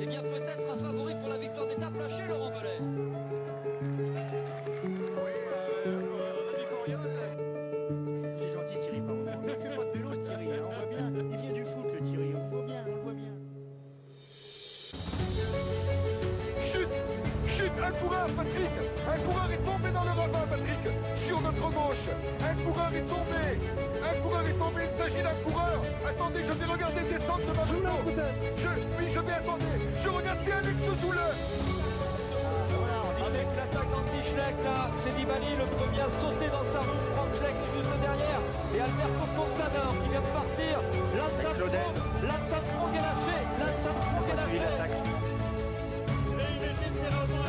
Eh bien, peut-être un favori pour la victoire d'étape lâché, Laurent Belay. C'est gentil Thierry, pardon. On ne fait pas de vélo le Thierry, hein, on voit bien. Il vient du foot le Thierry, on voit bien, on voit bien. Chute Chute Un coureur, Patrick Un coureur est tombé dans le ravin, Patrick Sur notre gauche Un coureur est tombé il s'agit d'un coureur Attendez, je vais regarder descendre de ma moto je, Oui, je vais attendre Je regarde bien Alex Zoule Avec l'attaque d'Andy Schleck, là, c'est Nibali, le premier à sauter dans sa roue. Franck Schleck est juste derrière. Et Alberto Contador qui vient de partir. Lance Armstrong, Lance Armstrong est lâché. Lance Armstrong est lâché. Et il est littéralement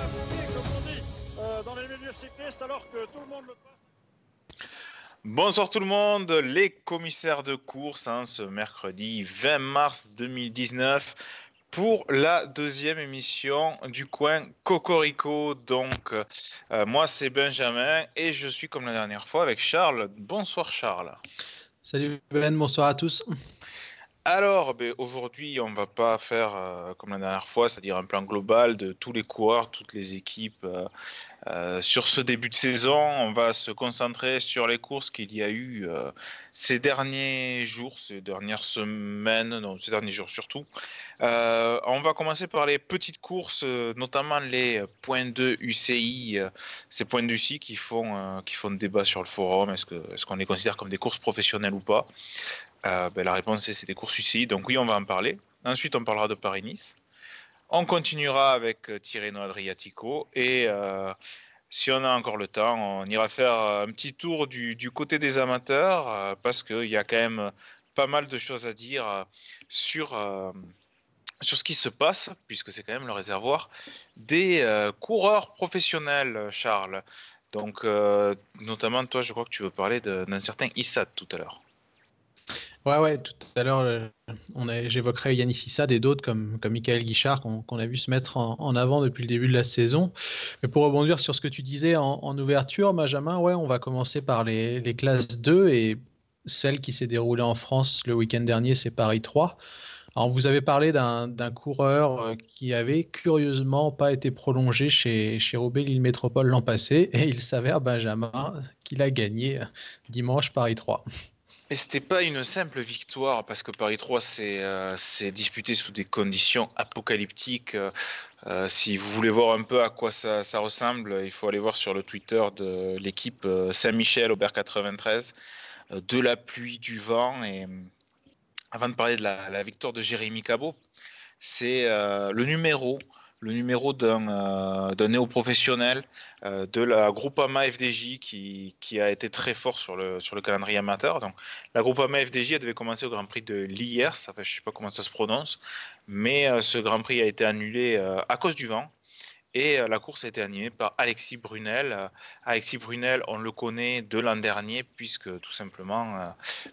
comme on dit, euh, dans les milieux cyclistes, alors que tout le monde le passe. Bonsoir tout le monde, les commissaires de course, hein, ce mercredi 20 mars 2019 pour la deuxième émission du coin Cocorico. Donc, euh, moi c'est Benjamin et je suis comme la dernière fois avec Charles. Bonsoir Charles. Salut Ben, bonsoir à tous. Alors, ben, aujourd'hui, on va pas faire euh, comme la dernière fois, c'est-à-dire un plan global de tous les coureurs, toutes les équipes euh, euh, sur ce début de saison. On va se concentrer sur les courses qu'il y a eu euh, ces derniers jours, ces dernières semaines, non, ces derniers jours surtout. Euh, on va commencer par les petites courses, notamment les points de UCI, ces points de UCI qui font, qui font débat sur le forum. Est-ce qu'on les considère comme des courses professionnelles ou pas? Ben, la réponse est c'est des courses UCI, donc oui, on va en parler. Ensuite, on parlera de Paris-Nice. On continuera avec euh, Tirreno Adriatico et euh, si on a encore le temps, on ira faire un petit tour du, côté des amateurs euh, parce qu'il y a quand même pas mal de choses à dire euh, sur, euh, sur ce qui se passe, puisque c'est quand même le réservoir des euh, coureurs professionnels, Charles. Donc, euh, notamment, toi, je crois que tu veux parler d'un certain Issad tout à l'heure. Ouais, ouais, tout à l'heure, euh, j'évoquerai Yannis Issad et d'autres comme, comme Michael Guichard qu'on a vu se mettre en, avant depuis le début de la saison. Mais pour rebondir sur ce que tu disais en, ouverture, Benjamin, ouais, on va commencer par les, classes 2 et celle qui s'est déroulée en France le week-end dernier, c'est Paris 3. Alors, vous avez parlé d'un coureur euh, qui avait curieusement pas été prolongé chez, chez Roubaix Lille Métropole l'an passé et il s'avère, Benjamin, qu'il a gagné dimanche Paris 3. Et c'était pas une simple victoire parce que Paris 3 s'est euh, s'est disputé sous des conditions apocalyptiques. Euh, euh, si vous voulez voir un peu à quoi ça, ressemble, il faut aller voir sur le Twitter de l'équipe Saint-Michel Aubert 93 euh, de la pluie, du vent et avant de parler de la, la victoire de Jérémy Cabot, c'est le numéro le numéro d'un euh, néo-professionnel euh, de la Groupama FDJ qui, qui a été très fort sur le, sur le calendrier amateur. Donc, la Groupama FDJ elle devait commencer au Grand Prix de Liers, enfin, je ne sais pas comment ça se prononce, mais euh, ce Grand Prix a été annulé à cause du vent. Et euh, la course a été animée par Alexis Brunel. Euh, Alexis Brunel, on le connaît de l'an dernier, puisque tout simplement, euh,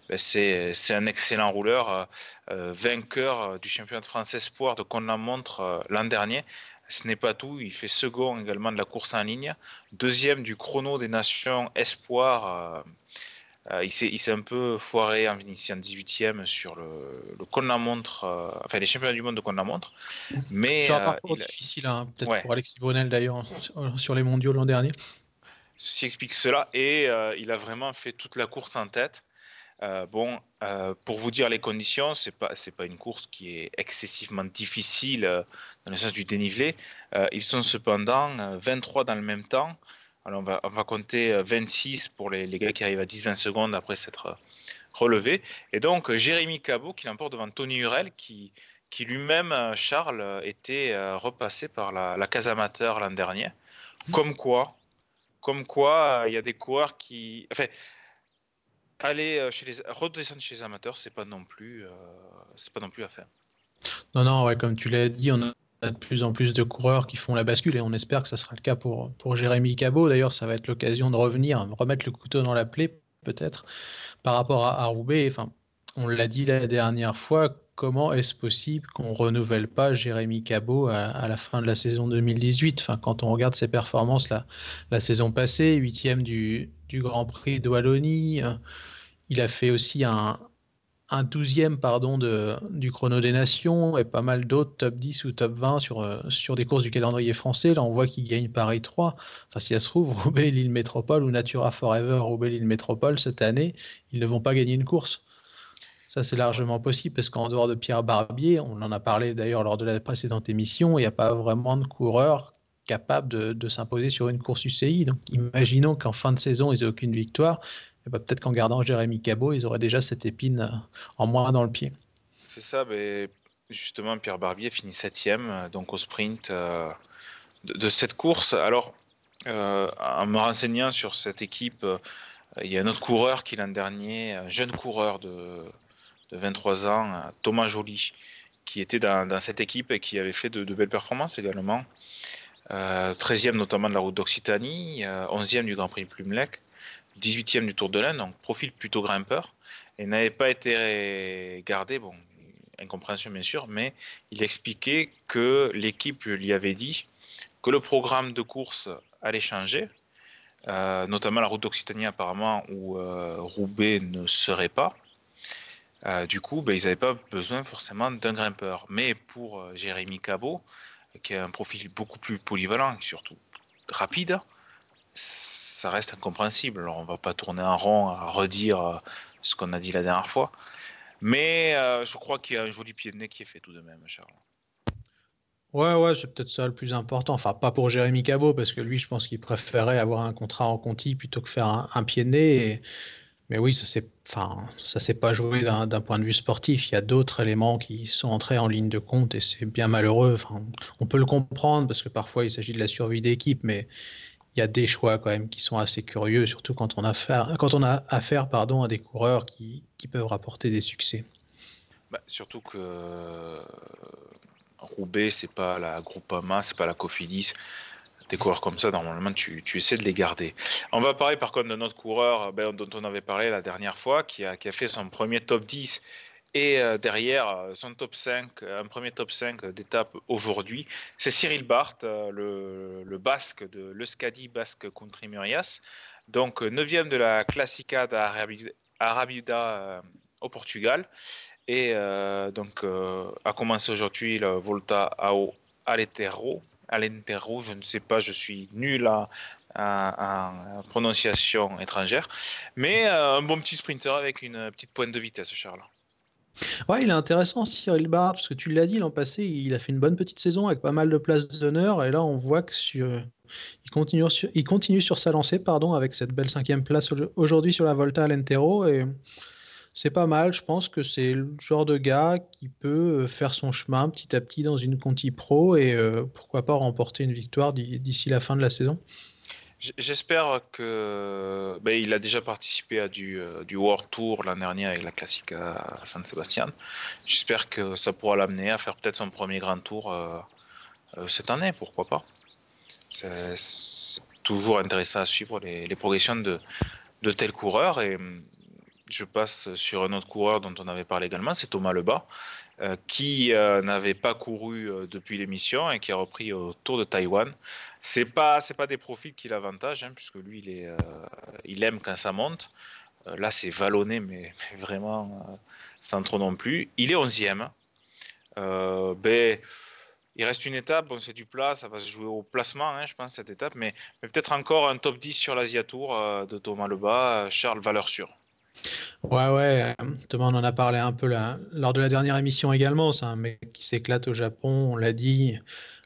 ben, c'est un excellent rouleur, vainqueur du championnat de France Espoir de Conde-la-Montre euh, l'an dernier. Ce n'est pas tout, il fait second également de la course en ligne, deuxième du chrono des nations Espoir. Euh, il s'est un peu foiré en finissant 18e sur le, le Conde-la-Montre, euh, enfin les championnats du monde de Conde-la-Montre. Mais C'est un euh, parcours il difficile, hein, peut-être Ouais. pour Alexis Brunel d'ailleurs, sur, les mondiaux l'an dernier. Ceci explique cela et il a vraiment fait toute la course en tête. Euh, bon, euh, pour vous dire les conditions, c'est pas c'est pas une course qui est excessivement difficile euh, dans le sens du dénivelé. Ils sont cependant euh, 23 dans le même temps. Alors on va compter euh, 26 pour les, gars qui arrivent à 10-20 secondes après s'être euh, relevés. Et donc euh, Jérémy Cabot qui l'emporte devant Tony Hurel qui lui-même euh, Charles euh, était euh, repassé par la, case amateur l'an dernier. Comme quoi, comme quoi euh, il y a des coureurs qui enfin aller euh, chez les redescendre chez les amateurs c'est pas euh, c'est pas non plus à faire Non, non, ouais, comme tu l'as dit, on a de plus en plus de coureurs qui font la bascule et on espère que ça sera le cas pour, pour Jérémy Cabot. D'ailleurs, ça va être l'occasion de revenir, remettre le couteau dans la plaie, peut-être, par rapport à, à Roubaix. Enfin, on l'a dit la dernière fois, comment est-ce possible qu'on renouvelle pas Jérémy Cabot à, la fin de la saison 2018 enfin, Quand on regarde ses performances la, la saison passée, huitième du, du Grand Prix de Wallonie, euh, il a fait aussi un, un douzième pardon, de, du chrono des nations et pas mal d'autres top 10 ou top 20 sur, euh, sur des courses du calendrier français. Là, on voit qu'il gagne Paris 3. Enfin, si ça se trouve, Roubaix, Lille Métropole ou Natura Forever, Roubaix, Lille Métropole, cette année, ils ne vont pas gagner une course. Ça, c'est largement possible parce qu'en dehors de Pierre Barbier, on en a parlé d'ailleurs lors de la précédente émission, il n'y a pas vraiment de coureurs capables de, de s'imposer sur une course UCI. Donc, imaginons qu'en fin de saison, ils n'aient aucune victoire. Bah, peut-être qu'en gardant Jérémy Cabot, ils auraient déjà cette épine euh, en moins dans le pied. C'est ça, mais justement, Pierre Barbier finit septième, euh, donc au sprint euh, de, cette course. Alors, en me renseignant sur cette équipe, il y a un autre coureur qui l'an dernier, un jeune coureur de, 23 ans, Thomas Joly, qui était dans, cette équipe et qui avait fait de, belles performances également. 13e notamment de la route d'Occitanie, 11e du Grand Prix Plumelec. 18e du Tour de l'Ain, donc profil plutôt grimpeur, et n'avait pas été gardé, bon, incompréhension bien sûr, mais il expliquait que l'équipe lui avait dit que le programme de course allait changer, euh, notamment la route d'Occitanie apparemment, où euh, Roubaix ne serait pas. Euh, du coup, ben, ils n'avaient pas besoin forcément d'un grimpeur. Mais pour Jérémy Cabot, qui a un profil beaucoup plus polyvalent surtout rapide, ça reste incompréhensible. Alors, on va pas tourner en rond à redire euh, ce qu'on a dit la dernière fois. Mais euh, je crois qu'il y a un joli pied de nez qui est fait tout de même, Charles. Ouais, ouais, c'est peut-être ça le plus important. Enfin, pas pour Jérémy Cabot, parce que lui, je pense qu'il préférait avoir un contrat en Conti plutôt que faire un, pied de nez. Mais oui, ça s'est enfin, pas joué d'un point de vue sportif. Il y a d'autres éléments qui sont entrés en ligne de compte et c'est bien malheureux. On peut le comprendre parce que parfois il s'agit de la survie d'équipe, mais il y a des choix quand même qui sont assez curieux, surtout quand on a affaire, quand on a affaire pardon, à des coureurs qui, qui peuvent rapporter des succès. Bah, surtout que euh, Roubaix, c'est pas la Groupama, c'est pas la Cofidis. Des coureurs comme ça, normalement, tu, tu, essaies de les garder. On va parler par contre de notre coureur ben, dont on avait parlé la dernière fois, qui a, qui a fait son premier top 10 et euh, derrière, euh, son top 5, euh, un premier top 5 d'étape aujourd'hui, c'est Cyril Barth, le, basque de l'Euskadi Basque Country Murias. Donc, 9e de la Classica d'Arabida au Portugal. Et donc, a commencé aujourd'hui le Volta ao Alentejo. Alentejo, je ne sais pas, je suis nul à, prononciation étrangère. Mais un bon petit sprinter avec une petite pointe de vitesse, Charles. Ouais, il est intéressant Cyril Barr, parce que tu l'as dit l'an passé, il a fait une bonne petite saison avec pas mal de places d'honneur, et là on voit que il, continue sur... il continue sur sa lancée pardon, avec cette belle cinquième place aujourd'hui sur la Volta à l'Entero, et c'est pas mal, je pense que c'est le genre de gars qui peut euh, faire son chemin petit à petit dans une Conti Pro, et euh, pourquoi pas remporter une victoire d'ici la fin de la saison. J'espère que ben, il a déjà participé à du, euh, du World Tour l'année dernière avec la classique à San Sebastian. J'espère que ça pourra l'amener à faire peut-être son premier grand tour euh, euh, cette année, pourquoi pas. C'est toujours intéressant à suivre les, les progressions de, de tels coureurs. Et hum, je passe sur un autre coureur dont on avait parlé également, c'est Thomas Lebas, qui euh, n'avait pas couru euh, depuis l'émission et qui a repris au Tour de Taïwan. C'est pas c'est pas des profils qui l'avantage, hein, puisque lui il aime quand ça monte. là c'est vallonné, mais, vraiment sans trop non plus. Il est 11e. ben, il reste une étape, bon, c'est du plat, ça va se jouer au placement, hein, je pense, cette étape, mais, mais peut-être encore un top 10 sur l'Asia Tour de Thomas Lebas, Charles Valeur Sûre. Ouais, ouais, Thomas, on en a parlé un peu là, lors de la dernière émission également. C'est un mec qui s'éclate au Japon, on l'a dit.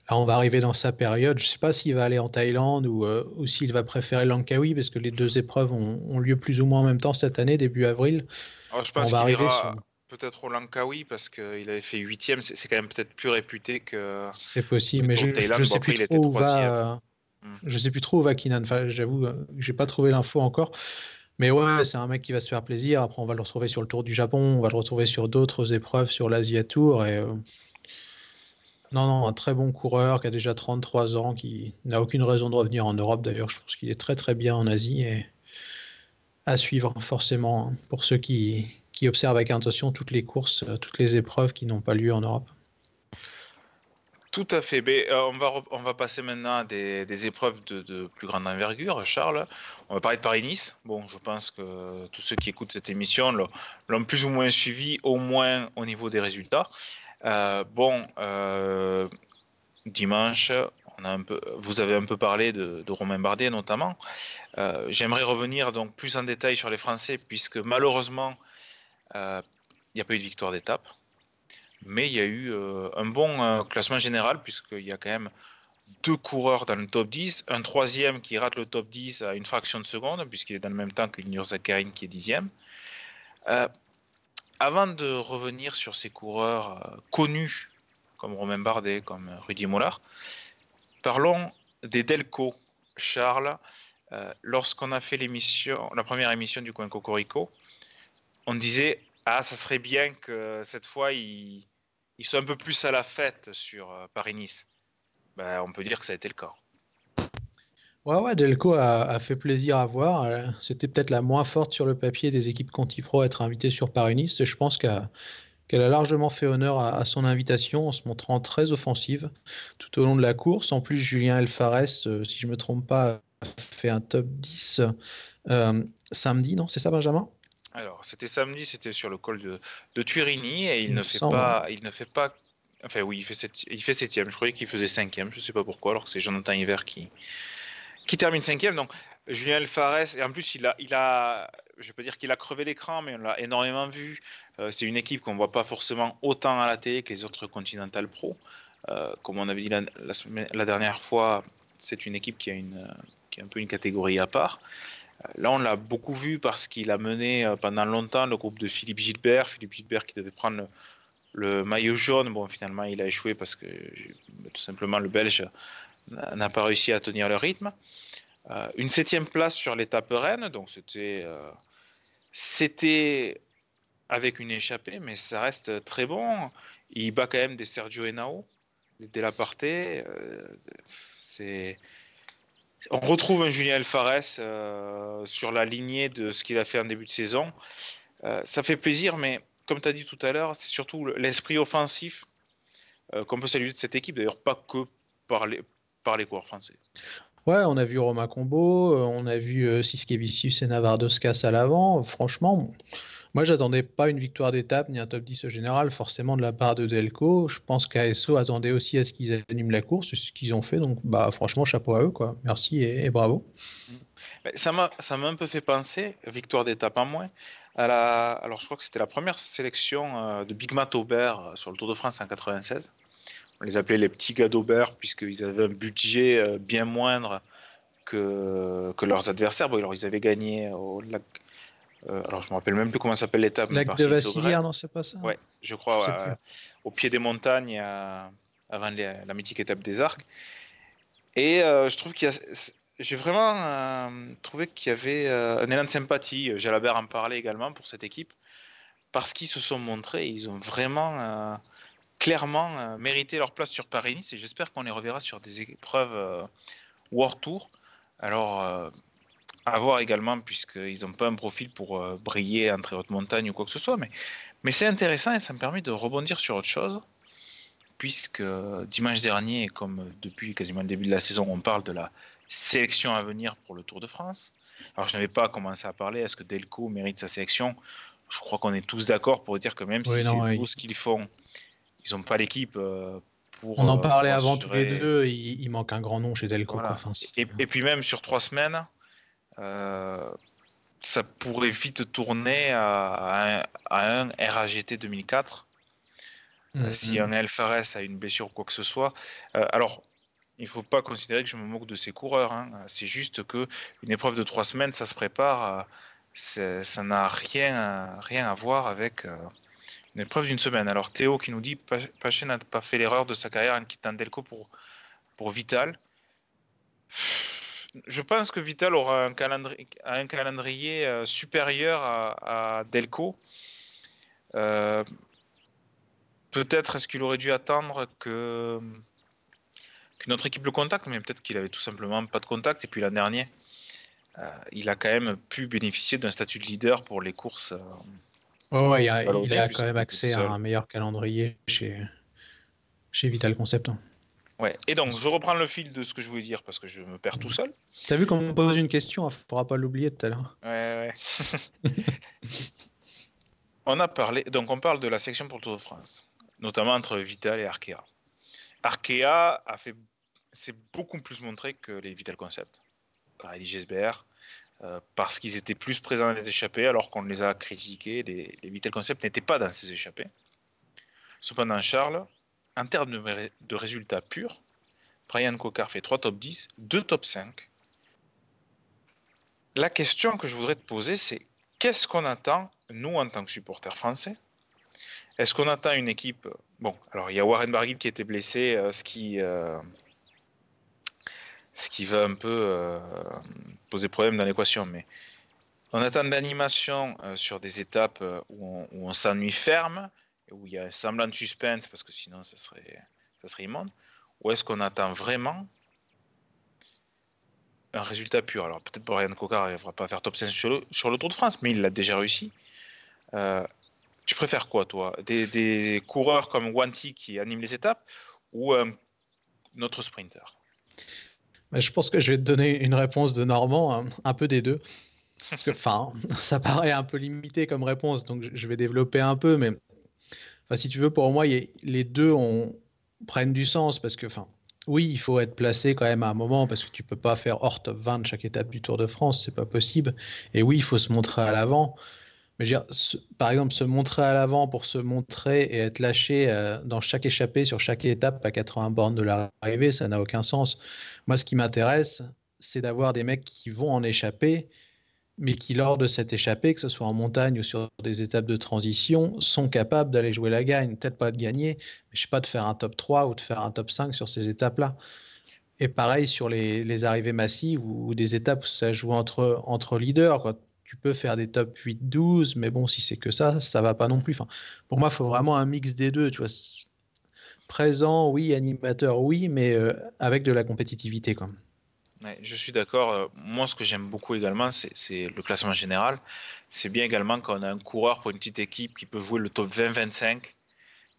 Là, on va arriver dans sa période. Je ne sais pas s'il va aller en Thaïlande ou, euh, ou s'il va préférer Langkawi, parce que les deux épreuves ont, lieu plus ou moins en même temps cette année, début avril. Oh, je pense qu'il ira peut-être au Langkawi, parce qu'il avait fait huitième. C'est quand même peut-être plus réputé que. C'est possible, mais je, ne sais plus trop où va. Hmm. Je sais plus trop où va Kinan. Enfin, j'avoue, euh, j'ai pas trouvé l'info encore. Mais ouais, c'est un mec qui va se faire plaisir. Après, on va le retrouver sur le Tour du Japon, on va le retrouver sur d'autres épreuves, sur l'Asia Tour. Et, euh, Non, non, un très bon coureur qui a déjà 33 ans, qui n'a aucune raison de revenir en Europe d'ailleurs. Je pense qu'il est très très bien en Asie et à suivre forcément pour ceux qui, qui observent avec attention toutes les courses, euh, toutes les épreuves qui n'ont pas lieu en Europe. Tout à fait. Euh, on, va, passer maintenant à des, épreuves de, plus grande envergure, Charles. On va parler de Paris-Nice. Bon, je pense que tous ceux qui écoutent cette émission l'ont plus ou moins suivi, au moins au niveau des résultats. Euh, bon, euh, dimanche, vous avez un peu parlé de, Romain Bardet notamment. J'aimerais revenir donc plus en détail sur les Français, puisque malheureusement, il n'y a pas eu de victoire d'étape mais il y a eu euh, un bon euh, classement général, puisqu'il y a quand même deux coureurs dans le top 10, un troisième qui rate le top 10 à une fraction de seconde, puisqu'il est dans le même temps que Nur Zakarin qui est dixième. Euh, avant de revenir sur ces coureurs connus, comme Romain Bardet, comme Rudy Mollard, parlons des Delco. Charles, lorsqu'on a fait l'émission, la première émission du Coin Cocorico, on disait ah, ça serait bien que cette fois, ils, soient un peu plus à la fête sur euh, Paris-Nice. Ben, on peut dire que ça a été le cas. Ouais, ouais, Delco a, fait plaisir à voir. Euh, c'était peut-être la moins forte sur le papier des équipes Conti Pro à être invitée sur Paris-Nice. Je pense qu'elle a largement fait honneur à, son invitation en se montrant très offensive tout au long de la course. En plus, Julien Alfares, euh, si je ne me trompe pas, a fait un top 10 samedi, non C'est ça, Benjamin? Alors, c'était samedi, c'était sur le col de, de Turini et il, ne fait pas, il ne fait pas, enfin oui, il fait, il fait septième. Je croyais qu'il faisait cinquième, je ne sais pas pourquoi, alors que c'est Jonathan Hiver qui, qui termine cinquième. Donc, Julien Alfares, et en plus, il a, il a, je peux dire qu'il a crevé l'écran, mais on l'a énormément vu. Euh, c'est une équipe qu'on ne voit pas forcément autant à la télé que les autres Continental Pro. Euh, comme on avait dit la, la dernière fois, c'est une équipe qui a, une, qui a un peu une catégorie à part. Là, on l'a beaucoup vu parce qu'il a mené euh, pendant longtemps le groupe de Philippe Gilbert. Philippe Gilbert qui devait prendre le, maillot jaune. Bon, finalement, il a échoué parce que tout simplement le Belge n'a pas réussi à tenir le rythme. Euh, une septième place sur l'étape Rennes, donc c'était euh, avec une échappée, mais ça reste très bon. Il bat quand même des Sergio Henao, des Laparté. c'est on retrouve un Julien Alfares euh, sur la lignée de ce qu'il a fait en début de saison. Euh, ça fait plaisir, mais comme tu as dit tout à l'heure, c'est surtout l'esprit offensif euh, qu'on peut saluer de cette équipe, d'ailleurs pas que par les, coureurs français. Ouais, on a vu Romain Combo, on a vu Siskevicius et Navardoskas à l'avant. Franchement, moi, j'attendais pas une victoire d'étape ni un top 10 au général, forcément de la part de Delco. Je pense qu'ASO attendait aussi à ce qu'ils animent la course, ce qu'ils ont fait. Donc, bah, franchement, chapeau à eux, quoi. Merci et, bravo. Ça m'a, ça m'a un peu fait penser, victoire d'étape en moins, alors je crois que c'était la première sélection euh, de Big Matt Aubert euh, sur le Tour de France en 96. On les appelait les petits gars d'Aubert puisqu'ils avaient un budget euh, bien moindre que, que leurs adversaires. Bon, alors ils avaient gagné au lac, euh, alors, je me rappelle même plus comment s'appelle l'étape. Lac de Vassilière, non, c'est pas ça Ouais, je crois, au pied des montagnes, avant la mythique étape des Arcs. Et euh, je trouve qu'il y a. J'ai vraiment euh, trouvé qu'il y avait un élan de sympathie. Jalabert en parlait également pour cette équipe. Parce qu'ils se sont montrés, ils ont vraiment clairement mérité leur place sur Paris-Nice. Et j'espère qu'on les reverra sur des épreuves World Tour. Alors, à voir également, puisqu'ils n'ont pas un profil pour euh, briller entre haute montagne ou quoi que ce soit. Mais, mais c'est intéressant et ça me permet de rebondir sur autre chose, puisque dimanche dernier, comme depuis quasiment le début de la saison, on parle de la sélection à venir pour le Tour de France. Alors, je n'avais pas commencé à parler, est-ce que Delco mérite sa sélection? Je crois qu'on est tous d'accord pour dire que même si c'est tout ce qu'ils font, ils n'ont pas l'équipe euh, pour. On en parlait avant tous les deux, il, manque un grand nom chez Delco. et, puis même sur trois semaines, euh, ça pourrait vite tourner à, un, RAGT 2004. Euh, mm, si un Alfares a une blessure ou quoi que ce soit. Euh, alors, il ne faut pas considérer que je me moque de ces coureurs. Hein. C'est juste que une épreuve de trois semaines, ça se prépare. ça n'a rien, rien à voir avec une épreuve d'une semaine. Alors Théo qui nous dit Paché n'a pas fait l'erreur de sa carrière en quittant Delco pour, pour Vital je pense que Vital aura un calendrier, un calendrier euh, supérieur à, Delco. Euh, peut-être est-ce qu'il aurait dû attendre que, notre équipe le contacte, mais peut-être qu'il avait tout simplement pas de contact. Et puis l'an dernier, euh, il a quand même pu bénéficier d'un statut de leader pour les courses. Oh, il a, quand même accès à un meilleur calendrier chez, chez Vital Concept. Hein. Ouais. Et donc, je reprends le fil de ce que je voulais dire parce que je me perds tout seul. T'as vu qu'on me pose une question, il ne faudra pas l'oublier tout à l'heure. Ouais, ouais. on a parlé, donc on parle de la section pour le Tour de France, notamment entre Vital et Arkea. Arkea a fait, c'est beaucoup plus montré que les Vital Concept par Elie Gesbert, euh, parce qu'ils étaient plus présents dans les échappées, alors qu'on les a critiqués. Les, les Vital Concept n'étaient pas dans ces échappées. Cependant, Charles, en termes de, résultats purs, Brian Cocard fait 3 top 10, 2 top 5. La question que je voudrais te poser, c'est qu'est-ce qu'on attend, nous, en tant que supporters français? Est-ce qu'on attend une équipe Bon, alors il y a Warren Barguil qui était blessé, euh, ce, qui, euh, ce qui va un peu euh, poser problème dans l'équation, mais on attend de l'animation sur des étapes où on s'ennuie ferme, où il y a un semblant de suspense, parce que sinon, ça serait, ça serait immonde Ou est-ce qu'on attend vraiment un résultat pur? Alors, peut-être Brian Cocard n'arrivera pas à faire top 5 sur le, sur le Tour de France, mais il l'a déjà réussi. Euh, tu préfères quoi, toi? Des, des, coureurs comme Wanty qui animent les étapes ou euh, notre sprinter? Je pense que je vais te donner une réponse de Normand, un, un peu des deux. Parce que, enfin, ça paraît un peu limité comme réponse, donc je vais développer un peu, mais Enfin, si tu veux, pour moi, les deux prennent du sens parce que, enfin, oui, il faut être placé quand même à un moment parce que tu peux pas faire hors top 20 de chaque étape du Tour de France, c'est pas possible. Et oui, il faut se montrer à l'avant. Mais par exemple, se montrer à l'avant pour se montrer et être lâché euh, dans chaque échappée sur chaque étape à 80 bornes de l'arrivée, ça n'a aucun sens. Moi, ce qui m'intéresse, c'est d'avoir des mecs qui vont en échapper mais qui, lors de cette échappée, que ce soit en montagne ou sur des étapes de transition, sont capables d'aller jouer la gagne. Peut-être pas de gagner, mais je sais pas, de faire un top 3 ou de faire un top 5 sur ces étapes-là. Et pareil sur les, arrivées massives ou, des étapes où ça joue entre, leaders. Tu peux faire des top 8-12, mais bon, si c'est que ça, ça va pas non plus. Enfin, pour moi, il faut vraiment un mix des deux. Tu vois. Présent, oui, animateur, oui, mais euh, avec de la compétitivité. Quoi. Ouais, je suis d'accord. Moi, ce que j'aime beaucoup également, c'est le classement général. C'est bien également qu'on a un coureur pour une petite équipe qui peut jouer le top 20-25,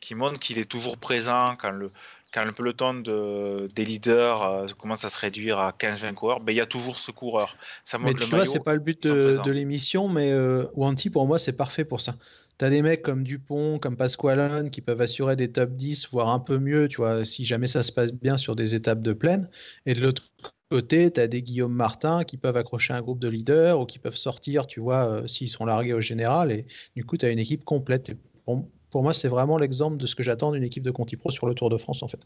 qui montre qu'il est toujours présent quand le, quand le peloton de, des leaders euh, commence à se réduire à 15-20 coureurs. Ben, il y a toujours ce coureur. Ça mais tu le vois, c'est pas le but de, de l'émission, mais euh, Wanty, pour moi, c'est parfait pour ça. Tu as des mecs comme Dupont, comme Pasqualone qui peuvent assurer des top 10, voire un peu mieux, tu vois, si jamais ça se passe bien sur des étapes de plaine. Et de l'autre côté, tu as des Guillaume Martin qui peuvent accrocher un groupe de leaders ou qui peuvent sortir, tu vois, euh, s'ils sont largués au général. Et du coup, tu as une équipe complète. Pour, moi, c'est vraiment l'exemple de ce que j'attends d'une équipe de Conti Pro sur le Tour de France, en fait.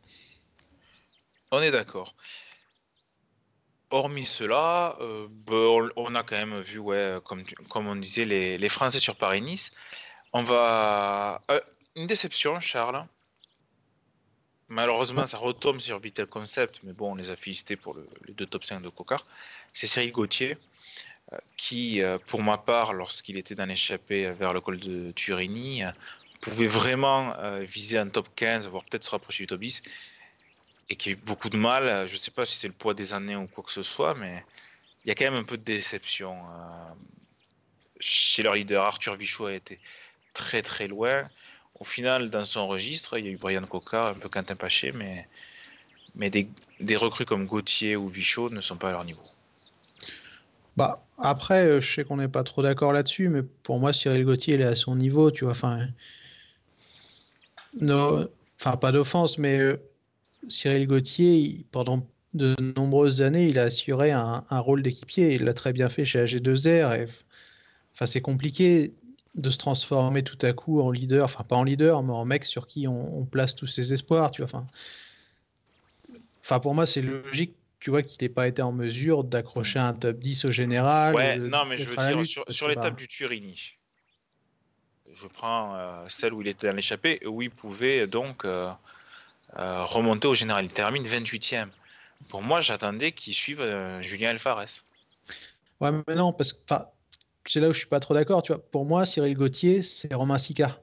On est d'accord. Hormis cela, euh, on, a quand même vu, ouais, comme, comme on disait, les, Français sur Paris-Nice. On va. Euh, une déception, Charles. Malheureusement, ça retombe sur Vital Concept, mais bon, on les a félicités pour le, les deux top 5 de Cocard. C'est Cyril Gauthier, euh, qui, euh, pour ma part, lorsqu'il était dans l'échappée vers le col de Turini, euh, pouvait vraiment viser un top 15, voire peut-être se rapprocher du top 10, et qui a eu beaucoup de mal. Je ne sais pas si c'est le poids des années ou quoi que ce soit, mais il y a quand même un peu de déception. Chez leur leader, Arthur Vichot a été très très loin au final, dans son registre, il y a eu Brian Coca, un peu Quentin Paché, mais, mais des, recrues comme Gauthier ou Vichot ne sont pas à leur niveau. Bah, après, euh, je sais qu'on n'est pas trop d'accord là-dessus, mais pour moi, Cyril Gauthier, il est à son niveau, tu vois. Enfin, no, enfin pas d'offense, mais euh, Cyril Gauthier, pendant de nombreuses années, il a assuré un, rôle d'équipier. Il l'a très bien fait chez AG2R. Et, enfin, c'est compliqué de se transformer tout à coup en leader, enfin pas en leader, mais en mec sur qui on, on place tous ses espoirs, tu vois. Enfin, enfin pour moi, c'est logique, tu vois, qu'il n'ait pas été en mesure d'accrocher un top 10 au général. Ouais, de, non, mais je veux dire, lutte, sur, sur l'étape du Turini, je prends euh, celle où il était dans l'échappée, où il pouvait donc euh, euh, remonter au général. Il termine 28e. Pour moi, j'attendais qu'il suive Julien Alfares. Ouais, mais non, parce que c'est là où je suis pas trop d'accord. Tu vois, pour moi, Cyril Gauthier, c'est Romain Sicard.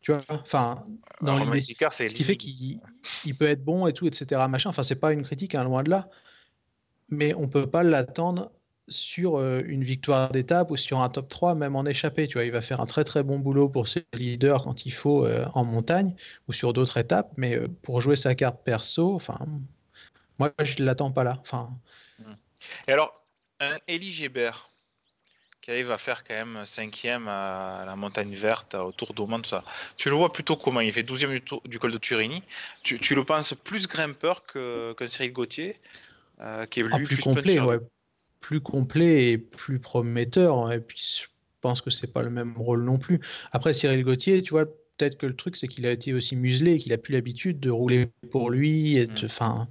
Tu vois, enfin, dans Romain Sicard, c'est ce qui fait qu'il il peut être bon et tout, etc. Machin. Enfin, c'est pas une critique, hein, loin de là. Mais on peut pas l'attendre sur euh, une victoire d'étape ou sur un top 3, même en échappée. Tu vois, il va faire un très très bon boulot pour ses leaders quand il faut euh, en montagne ou sur d'autres étapes, mais euh, pour jouer sa carte perso, enfin, moi je ne l'attends pas là. Enfin. Et alors, un Elie Gébert qui arrive à faire quand même cinquième à la montagne verte, au Tour d'Oman, tout ça. Tu le vois plutôt comment? Il fait 12e du, col de Turini. Tu, le penses plus grimpeur que, Cyril Gauthier, qui est ah, plus, complet, ouais plus complet et plus prometteur. Hein, et puis, je pense que c'est pas le même rôle non plus. Après, Cyril Gauthier, tu vois, peut-être que le truc, c'est qu'il a été aussi muselé, qu'il a plus l'habitude de rouler pour lui. Et mm. enfin,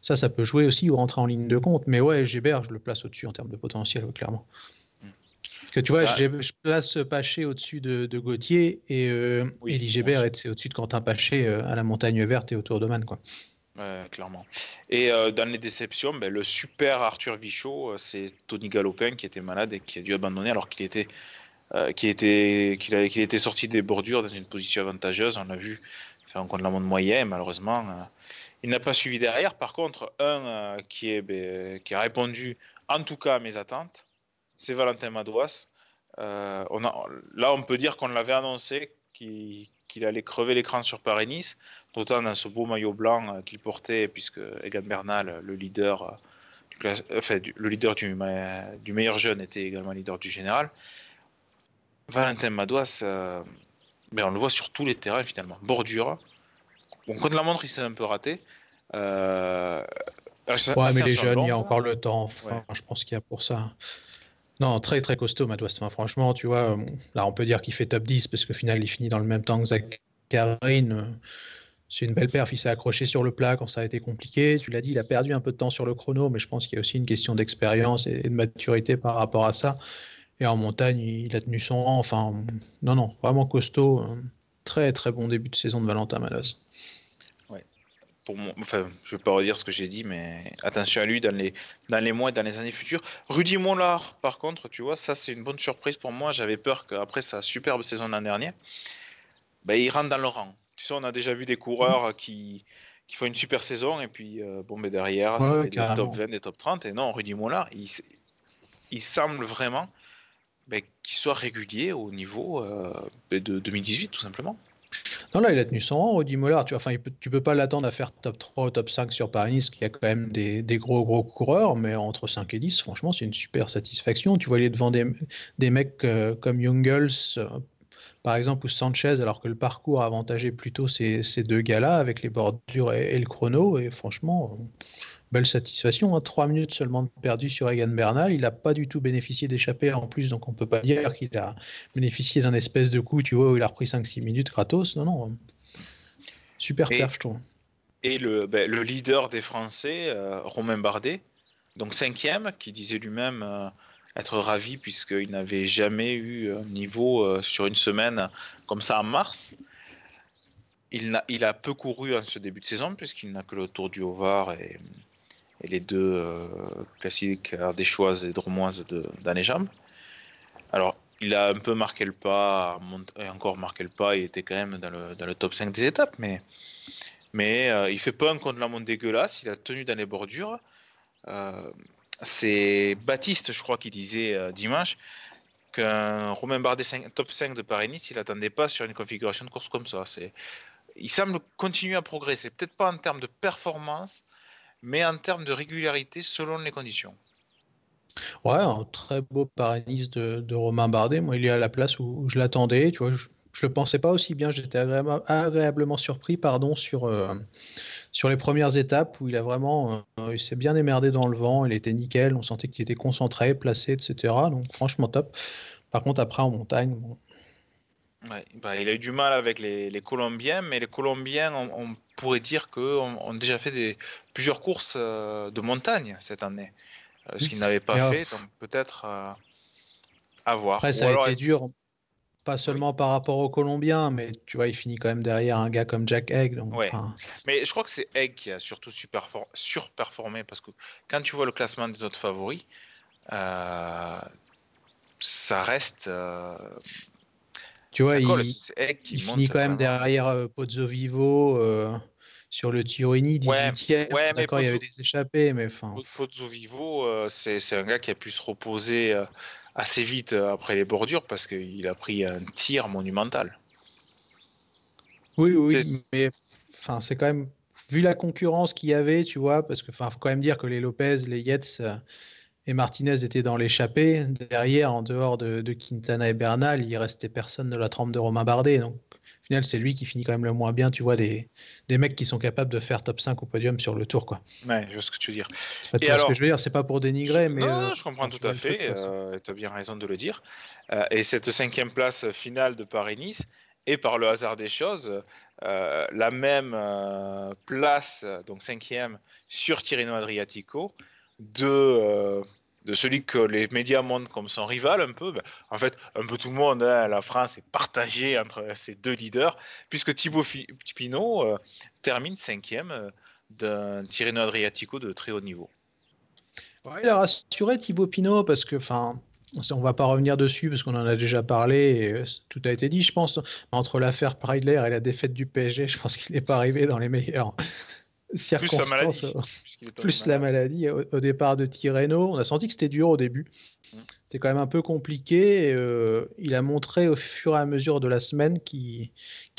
ça, ça peut jouer aussi ou rentrer en ligne de compte. Mais ouais, Gébert, je le place au-dessus en termes de potentiel, clairement. Que tu vois, je place Paché au-dessus de, Gauthier et euh, Elie Gébert est au-dessus de Quentin Paché euh, à la montagne verte et autour de Man, quoi clairement. Et euh, dans les déceptions, ben, le super Arthur Vichot, euh, c'est Tony Galopin qui était malade et qui a dû abandonner alors qu'il était, était, qu'il était sorti des bordures dans une position avantageuse. On l'a vu faire un contre-la-montre moyen malheureusement, il n'a pas suivi derrière. Par contre, un qui, est, ben, qui a répondu en tout cas à mes attentes, c'est Valentin Madouas. on a, là, on peut dire qu'on l'avait annoncé qu'il allait crever l'écran sur Paris-Nice d'autant dans ce beau maillot blanc euh, qu'il portait, puisque Egan Bernal, le leader, euh, du, enfin, le leader du, du, meilleur jeune, était également leader du général. Valentin Madouas, euh, ben on le voit sur tous les terrains finalement. Bordure. Bon, contre la montre, il s'est un peu raté. ouais, mais les jeunes, il y a encore le temps. Je pense qu'il y a pour ça. Non, très très costaud, Madouas. franchement, tu vois, là on peut dire qu'il fait top 10 parce qu'au final il finit dans le même temps que Zach Karine c'est une belle perf. Il s'est accroché sur le plat quand ça a été compliqué. Tu l'as dit, il a perdu un peu de temps sur le chrono, mais je pense qu'il y a aussi une question d'expérience et de maturité par rapport à ça. Et en montagne, il a tenu son rang. Enfin, non, non, vraiment costaud. Très, très bon début de saison de Valentin Manos. Pour enfin, je ne vais pas redire ce que j'ai dit, mais attention à lui dans les, dans les mois et dans les années futures. Rudy Mollard, par contre, tu vois, ça, c'est une bonne surprise pour moi. J'avais peur qu'après sa superbe saison l'an dernier, ben, il rentre dans le rang tu sais, on a déjà vu des coureurs qui, qui font une super saison et puis euh, bon, mais derrière, ça fait des top 20, des top 30. Et non, Rudy Mollard, il, il semble vraiment ben, qu'il soit régulier au niveau euh, ben, de 2018, tout simplement. Non, là, il a tenu son rang, Rudy Mollard. Tu, tu peux pas l'attendre à faire top 3 ou top 5 sur Paris-Nice, qui a quand même des, gros, gros coureurs, mais entre 5 et 10, franchement, c'est une super satisfaction. Tu vois, il est devant des, des mecs euh, comme Youngles, par exemple, ou Sanchez, alors que le parcours avantageait plutôt ces, ces deux gars-là, avec les bordures et, le chrono, et franchement, belle satisfaction. Hein. Trois minutes seulement perdu sur Egan Bernal. Il n'a pas du tout bénéficié d'échapper en plus, donc on ne peut pas dire qu'il a bénéficié d'un espèce de coup, tu vois, où il a repris 5-6 minutes gratos. Non, non. Super perf, je trouve. Et le, ben, le, leader des Français, euh, Romain Bardet, donc cinquième, qui disait lui-même. Euh, être ravi puisqu'il n'avait jamais eu un niveau euh, sur une semaine comme ça en mars. Il a, il a peu couru en ce début de saison puisqu'il n'a que le Tour du Haut-Var et, et, les deux euh, classiques ardéchoises et dromoises d'Anejam. Alors, il a un peu marqué le pas, et encore marqué le pas, il était quand même dans le, dans le top 5 des étapes, mais, mais euh, il fait pas un contre la montre dégueulasse, il a tenu dans les bordures. Euh, c'est Baptiste, je crois, qui disait dimanche qu'un Romain Bardet top 5 de Paris-Nice, il n'attendait pas sur une configuration de course comme ça. Il semble continuer à progresser, peut-être pas en termes de performance, mais en termes de régularité selon les conditions. Ouais, un très beau Paris-Nice de, Romain Bardet. Moi, il est à la place où, je l'attendais. Tu vois, je le pensais pas aussi bien. J'étais agréablement surpris pardon, sur, euh, sur les premières étapes où il a vraiment, euh, il s'est bien émerdé dans le vent. Il était nickel. On sentait qu'il était concentré, placé, etc. Donc franchement top. Par contre, après en montagne. Bah, il a eu du mal avec les, Colombiens, mais les Colombiens, on, pourrait dire qu'ont ont déjà fait des, plusieurs courses euh, de montagne cette année, ce qu'ils n'avaient pas fait. Donc peut-être à voir. Après, ça a été dur pas seulement par rapport aux Colombiens, mais tu vois, il finit quand même derrière un gars comme Jack Egg. Donc, Mais je crois que c'est Egg qui a surtout surperformé parce que quand tu vois le classement des autres favoris, euh, ça reste. Euh, tu vois, il, finit quand même derrière euh, Pozzo Vivo. Sur le Tironi 18e. ouais, D'accord, il y avait des échappées, mais enfin. Pozzo Vivo, euh, c'est un gars qui a pu se reposer euh, assez vite euh, après les bordures parce qu'il a pris un tir monumental. Oui, oui, mais enfin, c'est quand même vu la concurrence qu'il y avait, tu vois, parce que enfin, faut quand même dire que les Lopez, les Yates et Martinez étaient dans l'échappée. Derrière, en dehors de, de Quintana et Bernal, il restait personne de la trempe de Romain Bardet. Donc, au final, c'est lui qui finit quand même le moins bien, tu vois, des, des mecs qui sont capables de faire top 5 au podium sur le tour, quoi. Ouais, je vois ce que tu veux dire. Tu Et vois alors ce que je veux dire, c'est pas pour dénigrer, mais. non, euh, non, je comprends tout à fait. tu as bien raison de le dire. Euh, et cette cinquième place finale de Paris-Nice est par le hasard des choses euh, la même euh, place, donc cinquième, sur Tirreno Adriatico de, euh, de celui que les médias montrent comme son rival un peu. Ben, en fait, un peu tout le monde, hein, la France est partagée entre ces deux leaders, puisque Thibaut Pinot euh, termine cinquième euh, d'un Tirreno Adriatico de très haut niveau. Ouais, il a rassuré Thibaut Pinot parce que, enfin, on va pas revenir dessus parce qu'on en a déjà parlé et euh, tout a été dit, je pense. Entre l'affaire Preidler et la défaite du PSG, je pense qu'il n'est pas arrivé dans les Plus circonstances. maladie. euh, tombé Plus la maladie au, au départ de Tirreno. On a senti que c'était dur au début. Mm. C'était quand même un peu compliqué. et, euh, il a montré au fur et à mesure de la semaine qu'il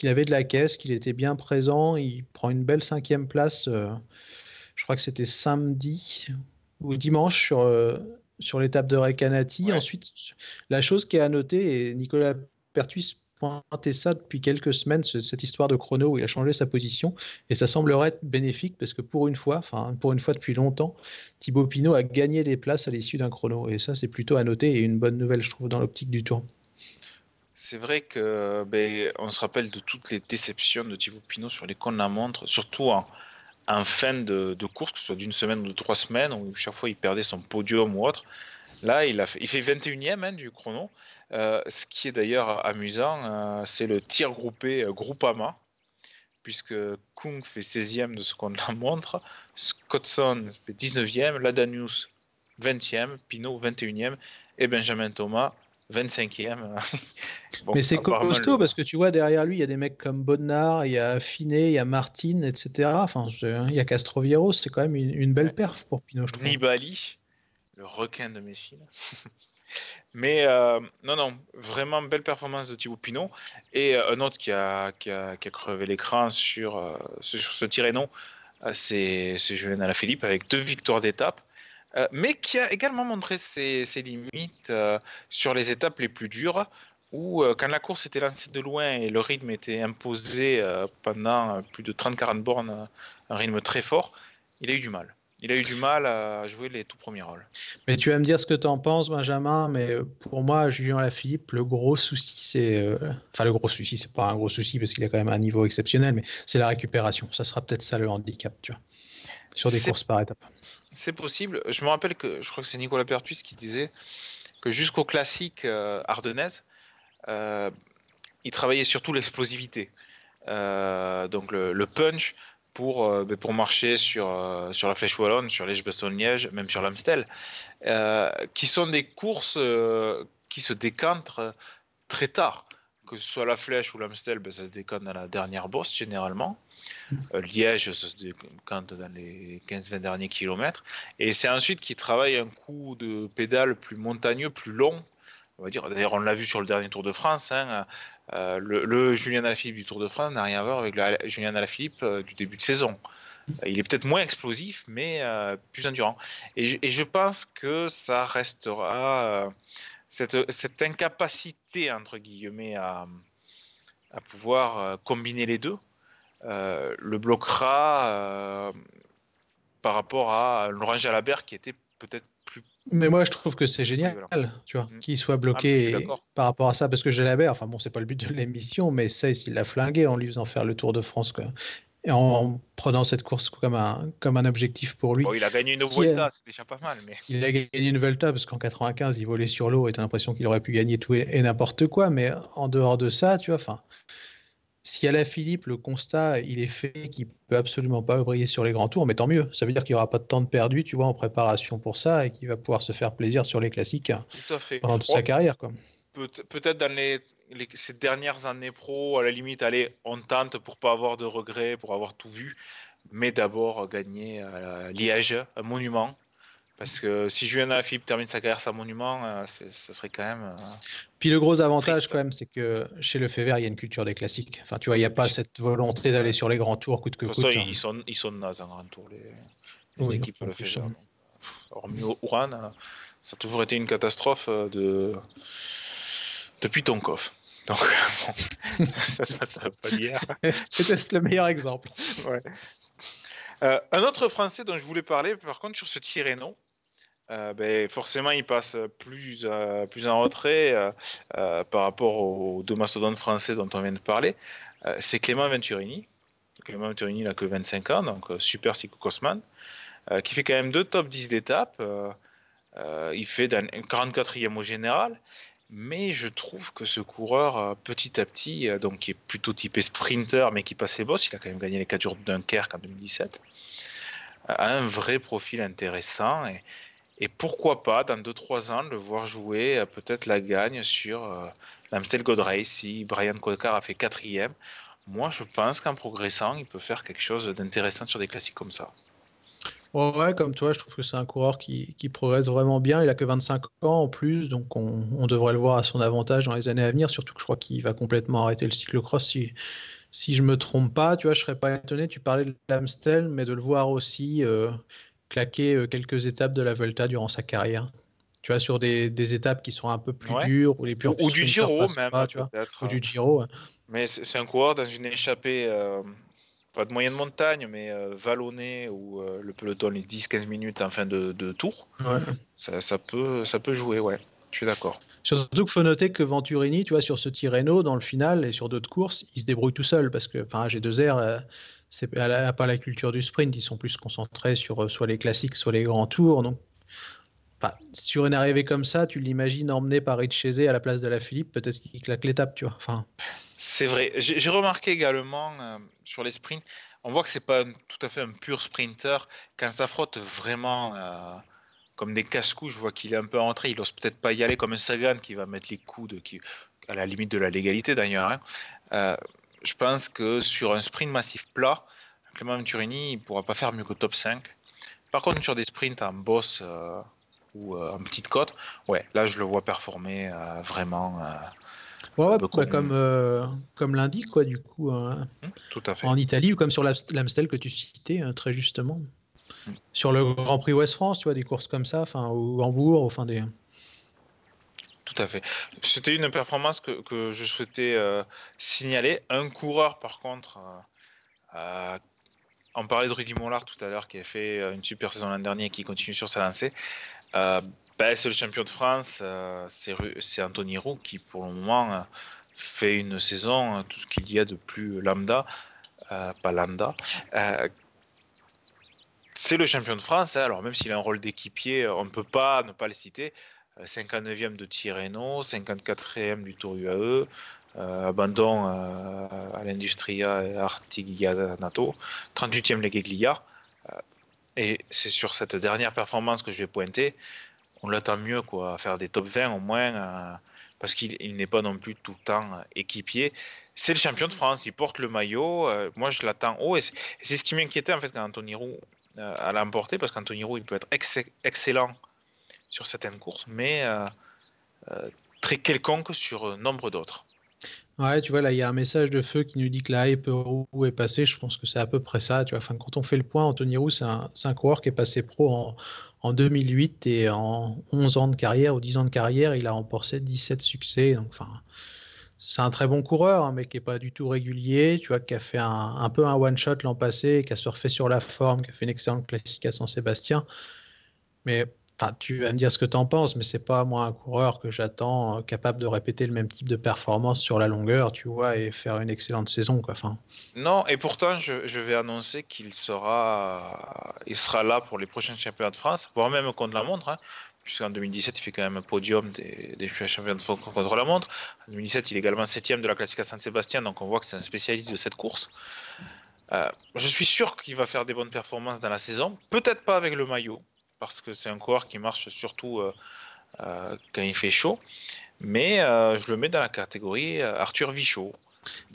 avait de la caisse, qu'il était bien présent. Il prend une belle cinquième place. euh, je crois que c'était samedi ou dimanche sur, euh, sur l'étape de Recanati. Ouais. Ensuite, la chose qui est à noter, et Nicolas Pertuis pointait ça depuis quelques semaines, ce- cette histoire de chrono où il a changé sa position. Et ça semblerait être bénéfique parce que pour une fois, enfin pour une fois depuis longtemps, Thibaut Pinot a gagné des places à l'issue d'un chrono. Et ça, c'est plutôt à noter et une bonne nouvelle, je trouve, dans l'optique du tour. C'est vrai que ben, on se rappelle de toutes les déceptions de Thibaut Pinot sur les cônes de la montre, surtout en, en fin de course, que ce soit d'une semaine ou de trois semaines, où chaque fois il perdait son podium ou autre. Là, il, a fait, il fait 21e hein, du chrono. Euh, ce qui est d'ailleurs amusant, euh, c'est le tir groupé euh, Groupama, puisque Kung fait 16e de ce qu'on la montre, Scottson fait 19e, Ladanius 20e, Pinot 21e et Benjamin Thomas 25e. Bon, Mais c'est costaud le- parce que tu vois, derrière lui, il y a des mecs comme Bodnar, il y a Finet, il y a Martin, etc. Enfin, je- il y a Castrovieros, c'est quand même une, une belle perf pour Pinot, je. Nibali, le requin de Messine. Mais euh, non, non, vraiment belle performance de Thibaut Pinot. Et euh, un autre qui a, qui a, crevé l'écran sur, euh, sur ce Tirreno, euh, c'est Julien Alaphilippe avec deux victoires d'étape, mais qui a également montré ses, ses limites sur les étapes les plus dures, où quand la course était lancée de loin et le rythme était imposé pendant plus de 30-40 bornes, un rythme très fort, il a eu du mal. Il a eu du mal à jouer les tout premiers rôles. Mais tu vas me dire ce que tu en penses, Benjamin, mais euh, pour moi, Julien Lafilippe, le gros souci, c'est. euh, Enfin, le gros souci, c'est pas un gros souci parce qu'il a quand même un niveau exceptionnel, mais c'est la récupération. Ça sera peut-être ça le handicap, tu vois, sur des courses par étapes. C'est possible. Je me rappelle que je crois que c'est Nicolas Pertuis qui disait que jusqu'au classique euh, ardennaise, euh, il travaillait surtout l'explosivité. Donc le, le punch pour, euh, ben, pour marcher sur, euh, sur la flèche wallonne, sur Liège-Bastogne-Liège, même sur l'Amstel, euh, qui sont des courses qui se décantent très tard. Que ce soit la flèche ou l'Amstel, ben, ça se décante dans la dernière bosse généralement. Liège, ça se décante dans les 15-20 derniers kilomètres. Et c'est ensuite qu'il travaille un coup de pédale plus montagneux, plus long. On va dire, d'ailleurs, on l'a vu sur le dernier Tour de France. hein, euh, le, le Julien Alaphilippe du Tour de France n'a rien à voir avec le Julien Alaphilippe euh, du début de saison. Il est peut-être moins explosif, mais euh, plus endurant. Et, je- pense que ça restera cette, incapacité, entre guillemets, à, à pouvoir combiner les deux, le bloquera par rapport à Laurent Jalabert qui était peut-être. Mais moi, je trouve que c'est génial, tu vois, Mm. qu'il soit Ah, bloqué et- par rapport à ça, parce que Jalabert, enfin bon, c'est pas le but de l'émission, mais ça, il l'a flingué en lui faisant faire le Tour de France, quoi. Et en, en prenant cette course comme un, comme un objectif pour lui. Bon, il a gagné une Si, Vuelta, c'est déjà pas mal, mais. Il a gagné une Vuelta parce qu'en 95, il volait sur l'eau et t'as l'impression qu'il aurait pu gagner tout et, et n'importe quoi. Mais en dehors de ça, tu vois, enfin, si à la Philippe, le constat, il est fait qu'il peut absolument pas briller sur les grands tours, mais tant mieux. Ça veut dire qu'il n'y aura pas de temps de perdu, tu vois, en préparation pour ça et qu'il va pouvoir se faire plaisir sur les classiques hein, Tout à fait. pendant toute Oh, sa carrière, quoi. peut-être dans les, ces dernières années pro, à la limite, aller on tente pour pas avoir de regrets, pour avoir tout vu, mais d'abord gagner à Liège, un monument. Parce que si Julien Alaphilippe termine sa carrière sans monument, euh, ça serait quand même. Euh, Puis le gros avantage, quand même, c'est que chez le Fever, il y a une culture des classiques. Enfin, tu vois, il n'y a pas cette volonté d'aller sur les grands tours coûte que coûte. Hein. ils, sont, ils sont nazes en grand tour, les, les équipes le Fever. Hormis Ouran, ça a toujours été une catastrophe euh, de... depuis Tonkov. Donc, bon, ça ne pas dire. C'est le meilleur exemple. Ouais. un autre Français dont je voulais parler, par contre, sur ce Tirreno, euh, ben, forcément, il passe plus, euh, en retrait euh, par rapport aux deux mastodontes français dont on vient de parler. c'est Clément Venturini. Clément Venturini n'a que 25 ans, donc super cyclocrossman, qui fait quand même deux top 10 d'étapes. il fait un 44e au général. Mais je trouve que ce coureur, petit à petit, donc qui est plutôt typé sprinter, mais qui passe ses bosses, il a quand même gagné les 4 jours de Dunkerque en 2017, a un vrai profil intéressant. Et pourquoi pas, dans 2-3 ans, le voir jouer euh, peut-être la gagne sur euh, l'Amstel Gold Race si Brian Cocard a fait quatrième. Moi, je pense qu'en progressant, il peut faire quelque chose d'intéressant sur des classiques comme ça. Ouais, comme toi, je trouve que c'est un coureur qui, progresse vraiment bien. Il a que 25 ans en plus, donc on, devrait le voir à son avantage dans les années à venir. Surtout que je crois qu'il va complètement arrêter le cyclocross si, si je me trompe pas. Tu vois, je serais pas étonné. Tu parlais de l'Amstel, mais de le voir aussi euh, claquer euh, quelques étapes de la Volta durant sa carrière. Tu vois, sur des, des étapes qui sont un peu plus dures ou les plus ou, du Giro même, tu vois, ou du Giro. Mais c'est un coureur dans une échappée, euh, pas de moyenne montagne, mais euh, vallonnée où le peloton est 10-15 minutes en fin de, de tour. Ça, ça, peut, ça peut jouer, ouais. Je suis d'accord. Surtout qu'il faut noter que Venturini, tu vois, sur ce Tirreno, dans le final et sur d'autres courses, il se débrouille tout seul parce que, enfin, G2R, n'a pas la culture du sprint, ils sont plus concentrés sur euh, soit les classiques, soit les grands tours. Donc, sur une arrivée comme ça, tu l'imagines emmené par Richese à la place de la Philippe, peut-être qu'il claque l'étape, tu vois. Enfin... C'est vrai. J'ai remarqué également euh, sur les sprints, on voit que c'est pas tout à fait un pur sprinter. Quand ça frotte vraiment euh, comme des casse-coups, je vois qu'il est un peu rentré. Il n'ose peut-être pas y aller comme un Sagan qui va mettre les coudes, à la limite de la légalité d'ailleurs. Hein je pense que sur un sprint massif plat, Clément Venturini ne pourra pas faire mieux que top 5. Par contre, sur des sprints en boss euh, ou euh, en petite côte, ouais, là je le vois performer euh, vraiment. Ouais, bah, comme, comme l'indique, quoi, du coup. Hein. Mmh, tout à fait. En Italie ou comme sur l'Amstel que tu citais hein, très justement. Mmh. Sur le Grand Prix Ouest France, tu vois, des courses comme ça, enfin, ou Hambourg, enfin des. Tout à fait. C'était une performance que, je souhaitais euh, signaler. Un coureur, par contre, euh, euh, on parlait de Rudy Mollard tout à l'heure, qui a fait une super saison l'an dernier et qui continue sur sa lancée. Ben, c'est le champion de France, c'est Anthony Roux qui, pour le moment, fait une saison, tout ce qu'il y a de plus lambda, pas lambda. c'est le champion de France, hein. alors même s'il a un rôle d'équipier, on ne peut pas ne pas le citer. 59e euh, de Tirreno, 54e du Tour UAE, euh, abandon euh, à l'Industria Artigianato, 38e Legeglia. et c'est sur cette dernière performance que je vais pointer. On l'attend mieux, quoi, faire des top 20 au moins, parce qu'il n'est pas non plus tout le temps équipier. C'est le champion de France, il porte le maillot. moi, je l'attends haut. Et c'est ce qui m'inquiétait en fait quand Anthony Roux a l'emporté, parce qu'Anthony Roux, il peut être excellent sur certaines courses, mais euh, euh, très quelconque sur euh, nombre d'autres. Ouais, tu vois, là, il y a un message de feu qui nous dit que la hype est passée. Je pense que c'est à peu près ça. Tu vois, enfin, quand on fait le point, Anthony Roux, c'est un, coureur qui est passé pro en, en, 2008 et en 11 ans de carrière ou 10 ans de carrière, il a remporté 17 succès. Donc, enfin, c'est un très bon coureur, hein, mais qui n'est pas du tout régulier. Tu vois, qui a fait un, un peu un one-shot l'an passé, qui a surfé sur la forme, qui a fait une excellente classique à San-Sébastien. Mais tu vas me dire ce que tu en penses, mais c'est pas moi un coureur que j'attends euh, capable de répéter le même type de performance sur la longueur, tu vois, et faire une excellente saison, quoi. Enfin... Non, et pourtant, je, vais annoncer qu'il sera, il sera là pour les prochains championnats de France, voire même contre la montre, hein, puisqu'en 2017, il fait quand même un podium des, des championnats de France contre la montre. En 2017, il est également septième de la Classica San-Sébastien, donc on voit que c'est un spécialiste de cette course. Euh, je suis sûr qu'il va faire des bonnes performances dans la saison, peut-être pas avec le maillot, parce que c'est un coureur qui marche surtout euh, quand il fait chaud. Mais je le mets dans la catégorie Arthur Vichot.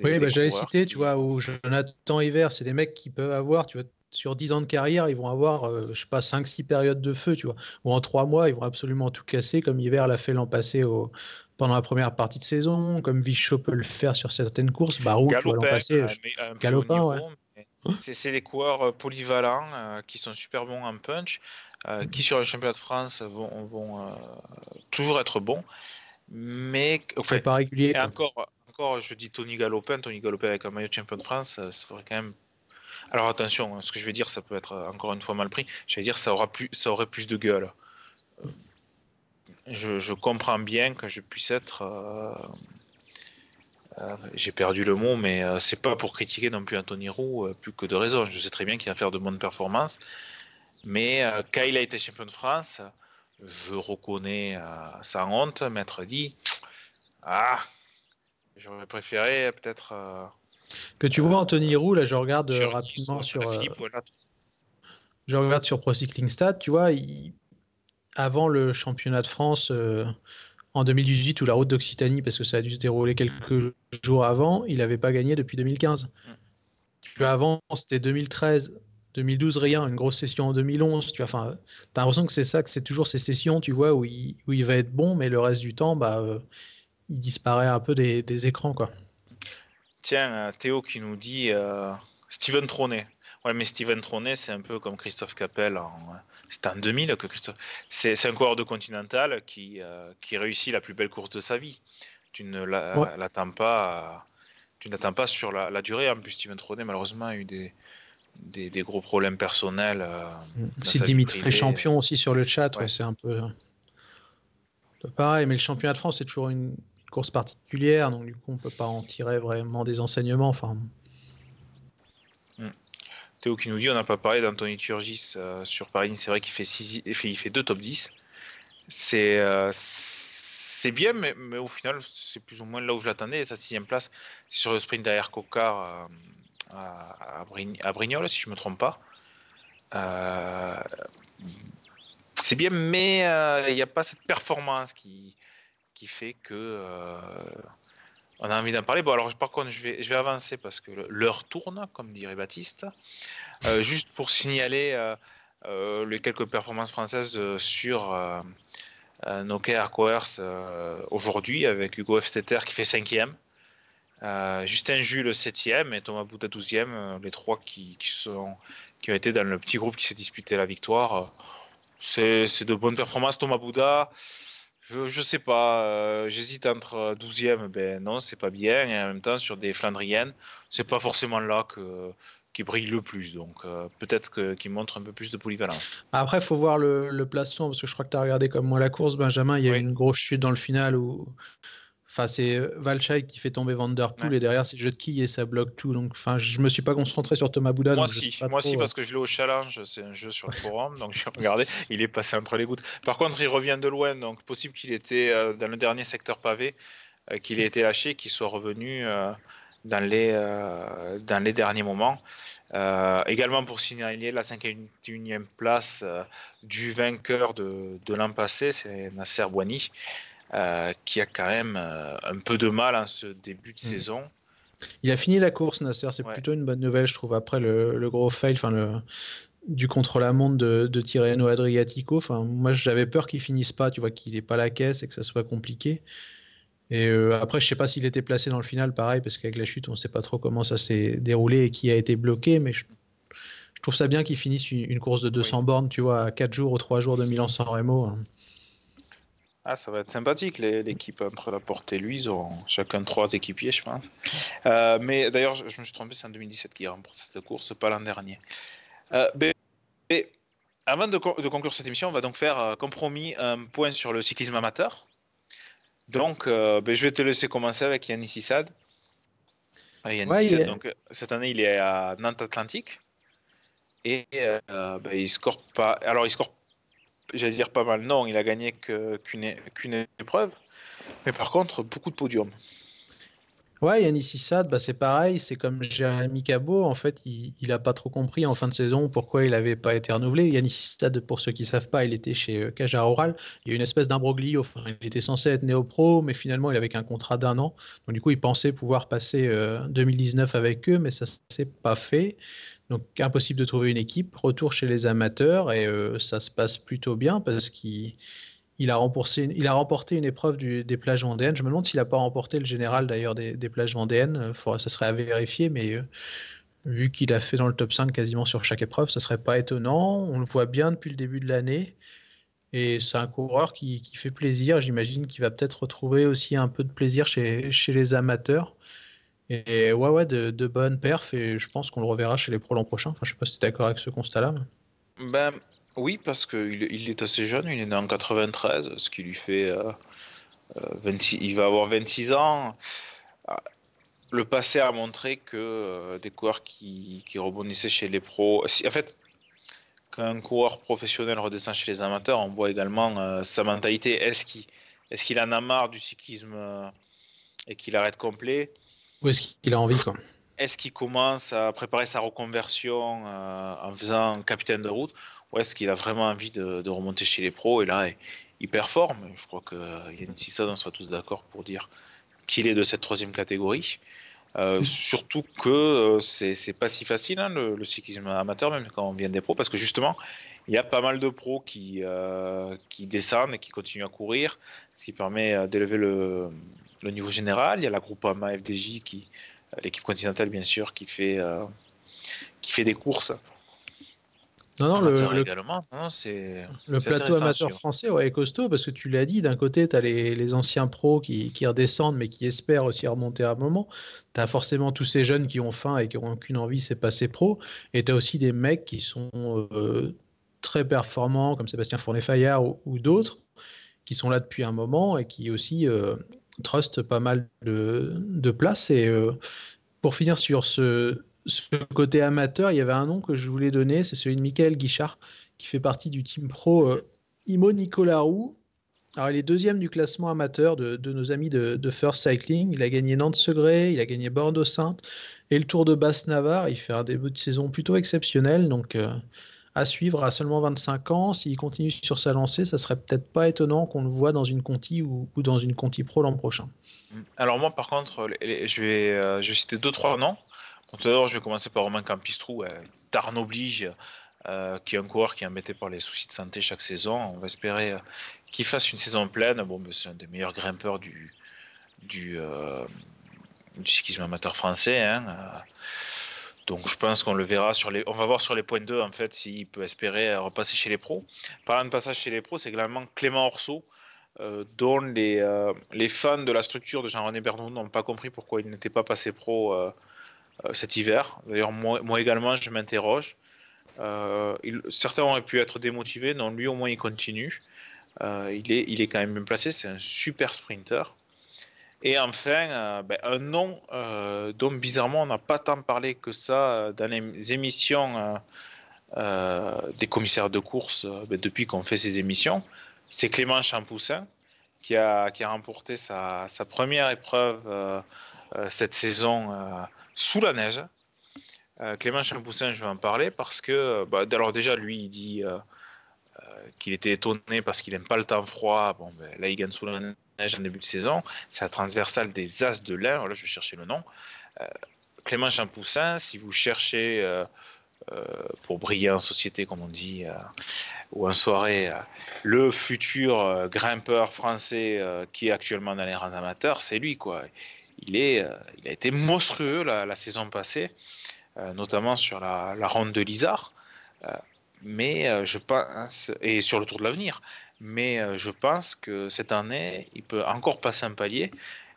oui, bah, j'avais cité, tu vois, où Jonathan Hiver, c'est des mecs qui peuvent avoir, tu vois, sur 10 ans de carrière, ils vont avoir, je sais pas, 5-6 périodes de feu, tu vois. Ou en 3 mois, ils vont absolument tout casser, comme Hiver l'a fait l'an passé au, pendant la première partie de saison, comme Vichot peut le faire sur certaines courses. Barou, l'an passé, Galopin, ouais. C'est des coureurs euh, polyvalents euh, qui sont super bons en punch, euh, qui sur le championnat de France vont, vont toujours être bons. Mais pas régulier. encore, encore, je dis Tony Galopin, Tony Galopin avec un maillot de champion de France, ça ferait quand même. Alors attention, hein, ce que je vais dire, ça peut être encore une fois mal pris. Je vais dire, ça aura plus, ça aurait plus de gueule. Je, je comprends bien que je puisse être euh, j'ai perdu le mot, mais euh, c'est pas pour critiquer non plus Anthony Roux, euh, plus que de raison. Je sais très bien qu'il va faire de bonnes performances, mais quand il a été champion de France, je reconnais sans honte, maître dit, ah, j'aurais préféré peut-être. que tu vois Anthony Roux, là, je regarde rapidement sur. Je regarde sur Pro Cycling Stat, tu vois, avant le championnat de France en 2018 ou la route d'Occitanie, parce que ça a dû se dérouler quelques jours avant, il n'avait pas gagné depuis 2015. Tu avant, c'était 2013, 2012, rien, une grosse session en 2011. Tu as, enfin, as l'impression que c'est ça, que c'est toujours ces sessions, tu vois, où il, où il va être bon, mais le reste du temps, bah, euh, il disparaît un peu des, des écrans, quoi. Tiens, euh, Théo qui nous dit euh, Steven Tronet. Ouais, mais Steven Tronet, c'est un peu comme Christophe Capel. En... C'était en 2000 que Christophe. C'est un coureur de Continental qui, euh, qui réussit la plus belle course de sa vie. Tu ne l'attends pas. Tu n'attends pas sur la, durée. En plus, Steven Tronet, malheureusement, a eu des, des, gros problèmes personnels. Euh, c'est Dimitri champion aussi sur le chat. Ouais. c'est un peu. Pareil, mais le championnat de France, c'est toujours une, course particulière. Donc, du coup, on peut pas en tirer vraiment des enseignements. Enfin. Théo qui nous dit on n'a pas parlé d'Anthony Turgis euh, sur Paris. C'est vrai qu'il fait, il fait deux top 10. Euh, c'est bien, mais, mais, au final, c'est plus ou moins là où je l'attendais. Sa sixième place, c'est sur le sprint derrière Cocard euh, à, Brignoles, si je ne me trompe pas. c'est bien, mais il n'y a pas cette performance qui, qui fait que on a envie d'en parler. Bon, alors par contre, je vais, je vais avancer parce que l'heure tourne, comme dirait Baptiste. Euh, juste pour signaler euh, euh, les quelques performances françaises sur nos Coers aujourd'hui, avec Hugo Efstetter qui fait cinquième. Justin Jules 7e et Thomas Bouda 12e, les trois qui, sont, qui ont été dans le petit groupe qui s'est disputé la victoire. C'est de bonnes performances. Thomas Bouda, je, je sais pas, euh, j'hésite entre 12e, ben non, c'est pas bien, et en même temps, sur des Flandriennes, c'est pas forcément là que qui brille le plus. Donc euh, peut-être qu'il montre un peu plus de polyvalence. Après, il faut voir le, le, placement, parce que je crois que tu as regardé comme moi la course, Benjamin. Il y a une grosse chute dans le final où Enfin, c'est euh, Valchai qui fait tomber Vanderpool et derrière c'est Jutki et ça bloque tout. Donc, enfin, je me suis pas concentré sur Thomas Bouda. Moi aussi, moi aussi parce que je l'ai au challenge, c'est un jeu sur le forum, donc j'ai regardé, il est passé entre les gouttes. Par contre, il revient de loin, donc possible qu'il était euh, dans le dernier secteur pavé, euh, qu'il ait été lâché, qu'il soit revenu dans les dans les derniers moments. également pour signaler la 51e place du vainqueur de, de l'an passé, c'est Nasser Bouani. Euh, qui a quand même euh, un peu de mal en ce début de mm. saison. Il a fini la course, Nasser. C'est plutôt une bonne nouvelle, je trouve. Après le, gros fail, enfin le du contre-la-montre de, de Tirreno Adriatico. Enfin, moi, j'avais peur qu'il finisse pas, tu vois, qu'il n'ait pas la caisse et que ça soit compliqué. Et euh, après, je sais pas s'il était placé dans le final, pareil, parce qu'avec la chute, on ne sait pas trop comment ça s'est déroulé et qui a été bloqué. Mais je, trouve ça bien qu'il finisse une, course de 200 bornes, tu vois, à 4 jours ou 3 jours de Milan-San Remo. Hein. Ah, ça va être sympathique, l'équipe entre la porte et lui. Ils ont chacun trois équipiers, je pense. Euh, mais d'ailleurs, je, me suis trompé, c'est en 2017 qu'il remporte cette course, pas l'an dernier. Euh, avant de, conclure cette émission, on va donc faire, euh, compromis, un point sur le cyclisme amateur. Donc, ben, je vais te laisser commencer avec Yannis Issad. Yannis donc, cette année, il est à Nantes Atlantique. Et ben, il score pas. Alors, il score j'allais dire pas mal. Non, il a gagné qu'une épreuve. Mais par contre, beaucoup de podiums. Ouais, Yannis Issad, bah, c'est pareil, c'est comme Jérémy Cabot, en fait, il n'a pas trop compris en fin de saison pourquoi il n'avait pas été renouvelé. Yannis Issad, pour ceux qui ne savent pas, il était chez Cajar euh, Oral, il y a une espèce d'imbroglio, enfin, il était censé être néo-pro, mais finalement il avait qu'un contrat d'un an, donc du coup il pensait pouvoir passer 2019 euh, avec eux, mais ça ne s'est pas fait. Donc impossible de trouver une équipe, retour chez les amateurs, et euh, ça se passe plutôt bien parce qu'il il a, remporté, une épreuve des plages vendéennes. Je me demande s'il n'a pas remporté le général d'ailleurs des, plages vendéennes. ça serait à vérifier, mais euh, vu qu'il a fait dans le top 5 quasiment sur chaque épreuve, ce serait pas étonnant. On le voit bien depuis le début de l'année. Et c'est un coureur qui, fait plaisir. J'imagine qu'il va peut-être retrouver aussi un peu de plaisir chez les amateurs. Et ouais, ouais, de, bonnes perfs. Et je pense qu'on le reverra chez les pros l'an prochain. Enfin, je sais pas si tu es d'accord avec ce constat-là. Ben, oui, parce qu'il il est assez jeune, il est né en 93, ce qui lui fait. 26, euh, euh, il va avoir 26 ans. Ah, le passé a montré que euh, des coureurs qui, qui, rebondissaient chez les pros. en fait, quand un coureur professionnel redescend chez les amateurs, on voit également sa mentalité. Est-ce qu'il est qu'il en a marre du cyclisme et qu'il arrête complet? Ou est-ce qu'il a envie quoi Est-ce qu'il commence à préparer sa reconversion en faisant capitaine de route ou est-ce qu'il a vraiment envie de, remonter chez les pros Et là, il performe? Je crois que Yann Sissa, on sera tous d'accord pour dire qu'il est de cette troisième catégorie. Euh, surtout que euh, c'est pas si facile hein, le, cyclisme amateur, même quand on vient des pros, parce que justement, il y a pas mal de pros qui, euh, qui descendent et qui continuent à courir, ce qui permet d'élever le, le, niveau général. Il y a la groupe AMA FDJ, qui, l'équipe continentale bien sûr, qui fait, qui fait des courses non, non, le, le, plateau amateur français ouais, est costaud parce que tu l'as dit, d'un côté, tu as les, anciens pros qui, redescendent mais qui espèrent aussi remonter à un moment. Tu as forcément tous ces jeunes qui ont faim et qui n'ont aucune envie, c'est passer pro. Et tu as aussi des mecs qui sont euh, très performants, comme Sébastien Fournet-Fayard ou, d'autres, qui sont là depuis un moment et qui aussi euh, trustent pas mal de, place. Et euh, pour finir sur ce, côté amateur, il y avait un nom que je voulais donner, c'est celui de Michael Guichard, qui fait partie du team pro euh, Imo Nicolas Roux. Alors, il est deuxième du classement amateur de, nos amis de, First Cycling. Il a gagné Nantes-Segré, il a gagné Bordeaux-Sainte et le Tour de Basse-Navarre. Il fait un début de saison plutôt exceptionnel. Donc, euh, à suivre à seulement 25 ans. S'il continue sur sa lancée, ça serait peut-être pas étonnant qu'on le voit dans une Conti ou, dans une Conti Pro l'an prochain. Alors, moi, par contre, je vais, euh, je vais citer deux, trois noms tout d'abord, je vais commencer par Romain Campistrou. Oblige, euh, qui est un coureur qui est embêté par les soucis de santé chaque saison. On va espérer euh, qu'il fasse une saison pleine. Bon, c'est un des meilleurs grimpeurs du, du, euh, du amateur français. Hein. Donc je pense qu'on le verra sur les. On va voir sur les points 2 en fait s'il peut espérer repasser chez les pros. Parlant de passage chez les pros, c'est également Clément Orso, dont les, les, fans de la structure de Jean-René Bernou n'ont pas compris pourquoi il n'était pas passé pro euh, cet hiver. D'ailleurs, moi, également, je m'interroge. Euh, certains auraient pu être démotivés, non, lui au moins il continue. Euh, il, est, il est quand même bien placé, c'est un super sprinter. Et enfin, ben, un nom dont bizarrement on n'a pas tant parlé que ça dans les émissions des commissaires de course ben, depuis qu'on fait ces émissions, c'est Clément Champoussin qui a, remporté sa, première épreuve cette saison sous la neige. Euh, Clément Champoussin, je vais en parler parce que, bah, alors déjà, lui, il dit euh, euh, qu'il était étonné parce qu'il n'aime pas le temps froid. Bon, là, il gagne sous la en début de saison. C'est la transversale des As de l'Ain. Là, je vais chercher le nom. Clément Champoussin, si vous cherchez pour briller en société, comme on dit, ou en soirée, le futur grimpeur français qui est actuellement dans les rangs amateurs, c'est lui, quoi il, est, euh, il a été monstrueux la, saison passée, euh, notamment sur la, ronde de Lizard. Euh, mais je pense, et sur le Tour de l'avenir. Mais je pense que cette année, il peut encore passer un palier.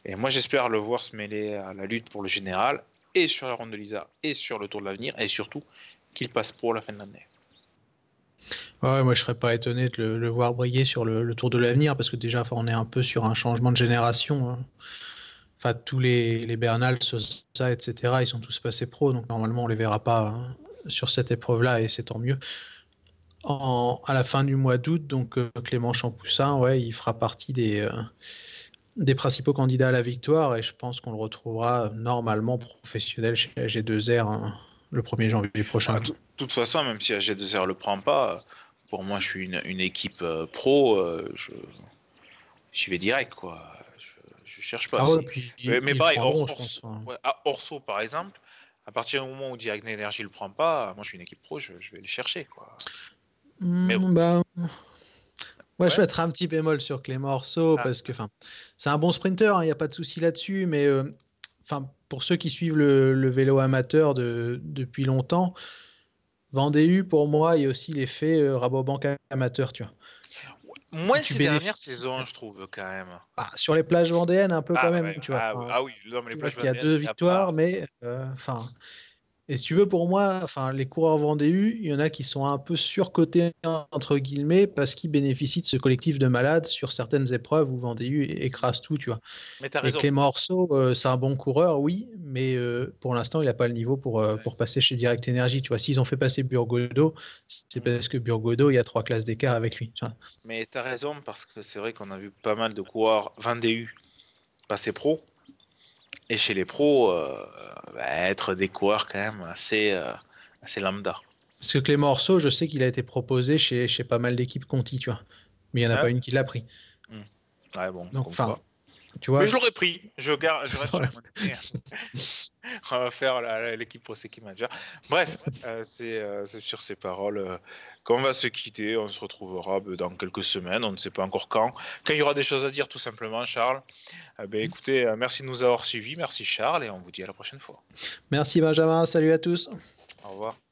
Et moi, j'espère le voir se mêler à la lutte pour le général, et sur la ronde de Lizard, et sur le Tour de l'avenir, et surtout qu'il passe pour la fin de l'année. Ouais, moi je serais pas étonné de le, voir briller sur le, Tour de l'avenir parce que déjà on est un peu sur un changement de génération. Hein tous les, les Bernal, Sosa, etc., ils sont tous passés pro, donc normalement on les verra pas hein, sur cette épreuve-là et c'est tant mieux. À la fin du mois d'août, donc euh, Clément Champoussin, ouais, il fera partie des, euh, des principaux candidats à la victoire et je pense qu'on le retrouvera normalement professionnel chez AG2R hein, le 1er janvier prochain. De toute façon, même si AG2R le prend pas, pour moi, je suis une, équipe euh, pro, euh, je j'y vais direct quoi. Je, je cherche pas. Ah mais, pareil, hein. à Orso par exemple, à partir du moment où Direct Energy le prend pas, moi je suis une équipe pro, je, vais le chercher quoi. Mais hmm, bah, Ouais, je vais être un petit bémol sur Clément Orso ah. parce que c'est un bon sprinter, il n'y a pas de souci là-dessus, mais euh, pour ceux qui suivent le, vélo amateur de, depuis longtemps, Vendée pour moi, il y a aussi l'effet euh, Rabobank amateur, tu vois. Moins ces dernières saisons, je trouve, quand même. Ah, sur les plages vendéennes, un peu ah quand même, tu vois. Ah, ah oui, non, mais les plages Il y a deux victoires, mais euh, et si tu veux, pour moi, enfin, les coureurs Vendée il y en a qui sont un peu surcotés, entre guillemets, parce qu'ils bénéficient de ce collectif de malades sur certaines épreuves où Vendée écrase tout, tu vois. Mais as raison. Et Clément Orso, euh, c'est un bon coureur, oui, mais euh, pour l'instant, il n'a pas le niveau pour, euh, pour passer chez Direct Energy, tu vois. S'ils ont fait passer Burgodo, c'est mm. parce que Burgodo, il y a trois classes d'écart avec lui. Tu vois. Mais tu as raison, parce que c'est vrai qu'on a vu pas mal de coureurs Vendée passer pro et chez les pros, euh, bah, être des coureurs quand même assez, euh, assez lambda. Parce que Clément Orso, je sais qu'il a été proposé chez, chez pas mal d'équipes Conti, tu vois. Mais il n'y en a pas une qui l'a pris. Hmm. Ouais, bon. Donc, enfin, mais je l'aurais pris. Je, garde, je reste On va faire l'équipe Pro Seki Manager. Bref, euh, euh, c'est sur ces paroles euh, qu'on va se quitter. On se retrouvera bah, dans quelques semaines. On ne sait pas encore quand. Quand il y aura des choses à dire, tout simplement, Charles. Ben, écoutez, merci de nous avoir suivis. Merci, Charles. Et on vous dit à la prochaine fois. Merci, Benjamin. Salut à tous. Au revoir.